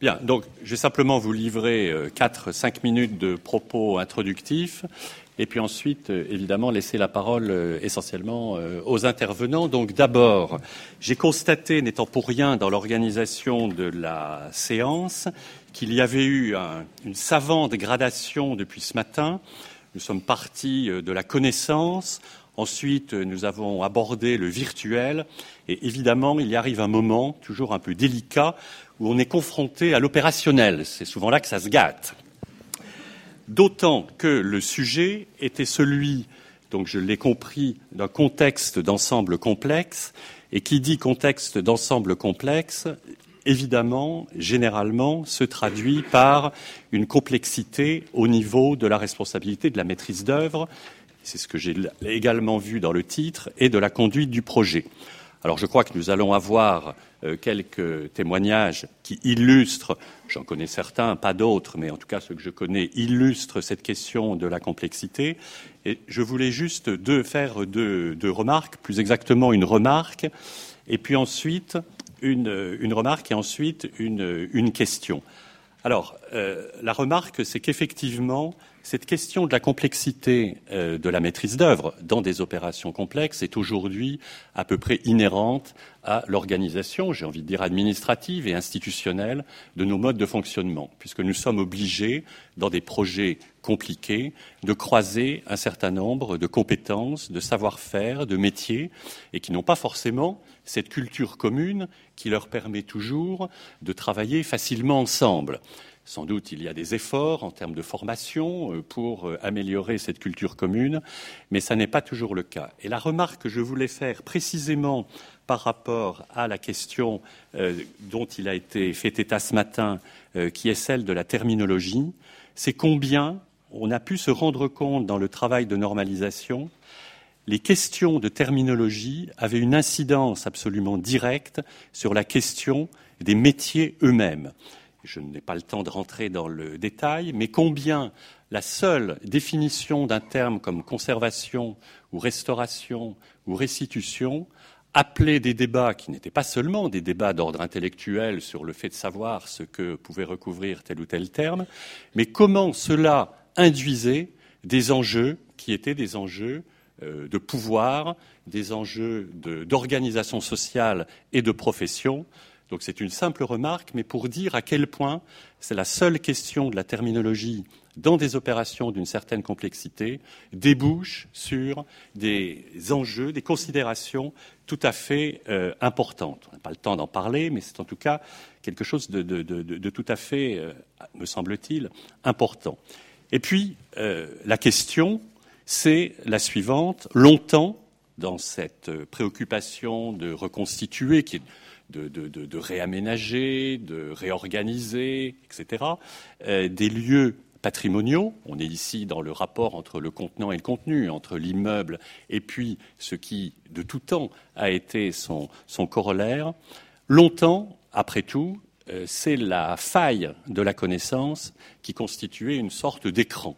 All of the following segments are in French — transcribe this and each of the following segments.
Bien, donc je vais simplement vous livrer 4-5 minutes de propos introductifs et puis ensuite, évidemment, laisser la parole essentiellement aux intervenants. Donc d'abord, j'ai constaté, n'étant pour rien dans l'organisation de la séance, qu'il y avait eu une savante gradation depuis ce matin. Nous sommes partis de la connaissance, ensuite nous avons abordé le virtuel, et évidemment, il y arrive un moment, toujours un peu délicat, où on est confronté à l'opérationnel. C'est souvent là que ça se gâte. D'autant que le sujet était celui, donc je l'ai compris, d'un contexte d'ensemble complexe, et qui dit contexte d'ensemble complexe, évidemment, généralement, se traduit par une complexité au niveau de la responsabilité de la maîtrise d'œuvre, c'est ce que j'ai également vu dans le titre, et de la conduite du projet. Alors je crois que nous allons avoir euh, quelques témoignages qui illustrent, j'en connais certains, pas d'autres, mais en tout cas ceux que je connais illustrent cette question de la complexité. Et je voulais juste faire deux, remarques, plus exactement une remarque, et puis ensuite une, remarque et ensuite une, question. Alors, euh, la remarque, c'est qu'effectivement, cette question de la complexité euh, de la maîtrise d'œuvre dans des opérations complexes est aujourd'hui à peu près inhérente à l'organisation, j'ai envie de dire administrative et institutionnelle, de nos modes de fonctionnement, puisque nous sommes obligés, dans des projets compliqués, de croiser un certain nombre de compétences, de savoir-faire, de métiers, et qui n'ont pas forcément cette culture commune qui leur permet toujours de travailler facilement ensemble. Sans doute, il y a des efforts en termes de formation euh, pour euh, améliorer cette culture commune, mais ça n'est pas toujours le cas. Et la remarque que je voulais faire précisément par rapport à la question euh, dont il a été fait état ce matin, qui est celle de la terminologie, c'est combien on a pu se rendre compte dans le travail de normalisation les questions de terminologie avaient une incidence absolument directe sur la question des métiers eux-mêmes je n'ai pas le temps de rentrer dans le détail, mais combien la seule définition d'un terme comme conservation ou restauration ou restitution appelait des débats qui n'étaient pas seulement des débats d'ordre intellectuel sur le fait de savoir ce que pouvait recouvrir tel ou tel terme, mais comment cela induisait des enjeux qui étaient des enjeux euh, de pouvoir, des enjeux d'organisation sociale et de profession, donc c'est une simple remarque, mais pour dire à quel point c'est la seule question de la terminologie dans des opérations d'une certaine complexité débouche sur des enjeux, des considérations tout à fait euh, importantes. On n'a pas le temps d'en parler, mais c'est en tout cas quelque chose de, tout à fait, euh, me semble-t-il, important. Et puis, euh, la question, c'est la suivante. Longtemps, dans cette préoccupation de reconstituer, qui est de, réaménager, de réorganiser, etc., euh, des lieux patrimoniaux. On est ici dans le rapport entre le contenant et le contenu, entre l'immeuble et puis ce qui, de tout temps, a été son, corollaire. Longtemps, après tout, euh, c'est la faille de la connaissance qui constituait une sorte d'écran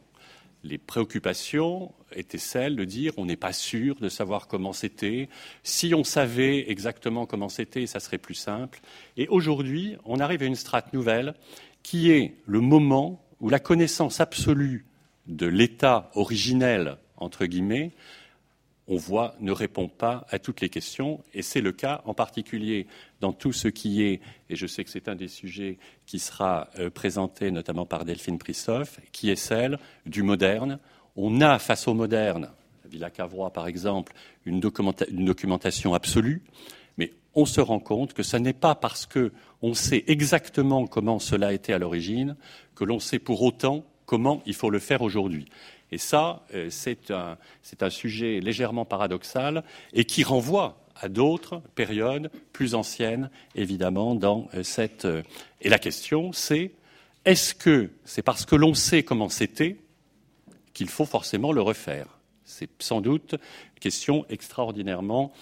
les préoccupations étaient celles de dire on n'est pas sûr de savoir comment c'était. Si on savait exactement comment c'était, ça serait plus simple. Et aujourd'hui, on arrive à une strate nouvelle qui est le moment où la connaissance absolue de l'état originel, entre guillemets, on voit, ne répond pas à toutes les questions. Et c'est le cas en particulier dans tout ce qui est, et je sais que c'est un des sujets qui sera euh, présenté notamment par Delphine Prissoff, qui est celle du moderne. On a face au moderne, Villa Cavrois par exemple, une, documentation absolue, mais on se rend compte que ce n'est pas parce qu'on sait exactement comment cela a été à l'origine que l'on sait pour autant comment il faut le faire aujourd'hui. Et ça, euh, c'est un, sujet légèrement paradoxal et qui renvoie à d'autres périodes plus anciennes, évidemment, dans euh, cette. Euh, et la question, c'est est-ce que c'est parce que l'on sait comment c'était qu'il faut forcément le refaire? C'est sans doute une question extraordinairement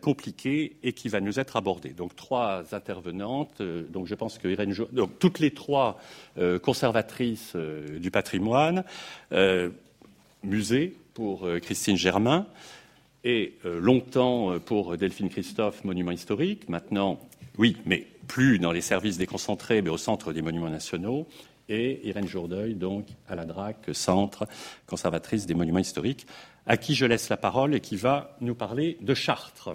compliquée et qui va nous être abordée. Donc trois intervenantes. donc je pense que Irène, donc toutes les trois conservatrices du patrimoine musée pour euh, Christine Germain et euh, longtemps euh, pour Delphine Christophe, monument historique. Maintenant, oui, mais plus dans les services déconcentrés, mais au centre des monuments nationaux, et Irène Jourdeuil, donc à la DRAC, centre conservatrice des monuments historiques, à qui je laisse la parole et qui va nous parler de Chartres.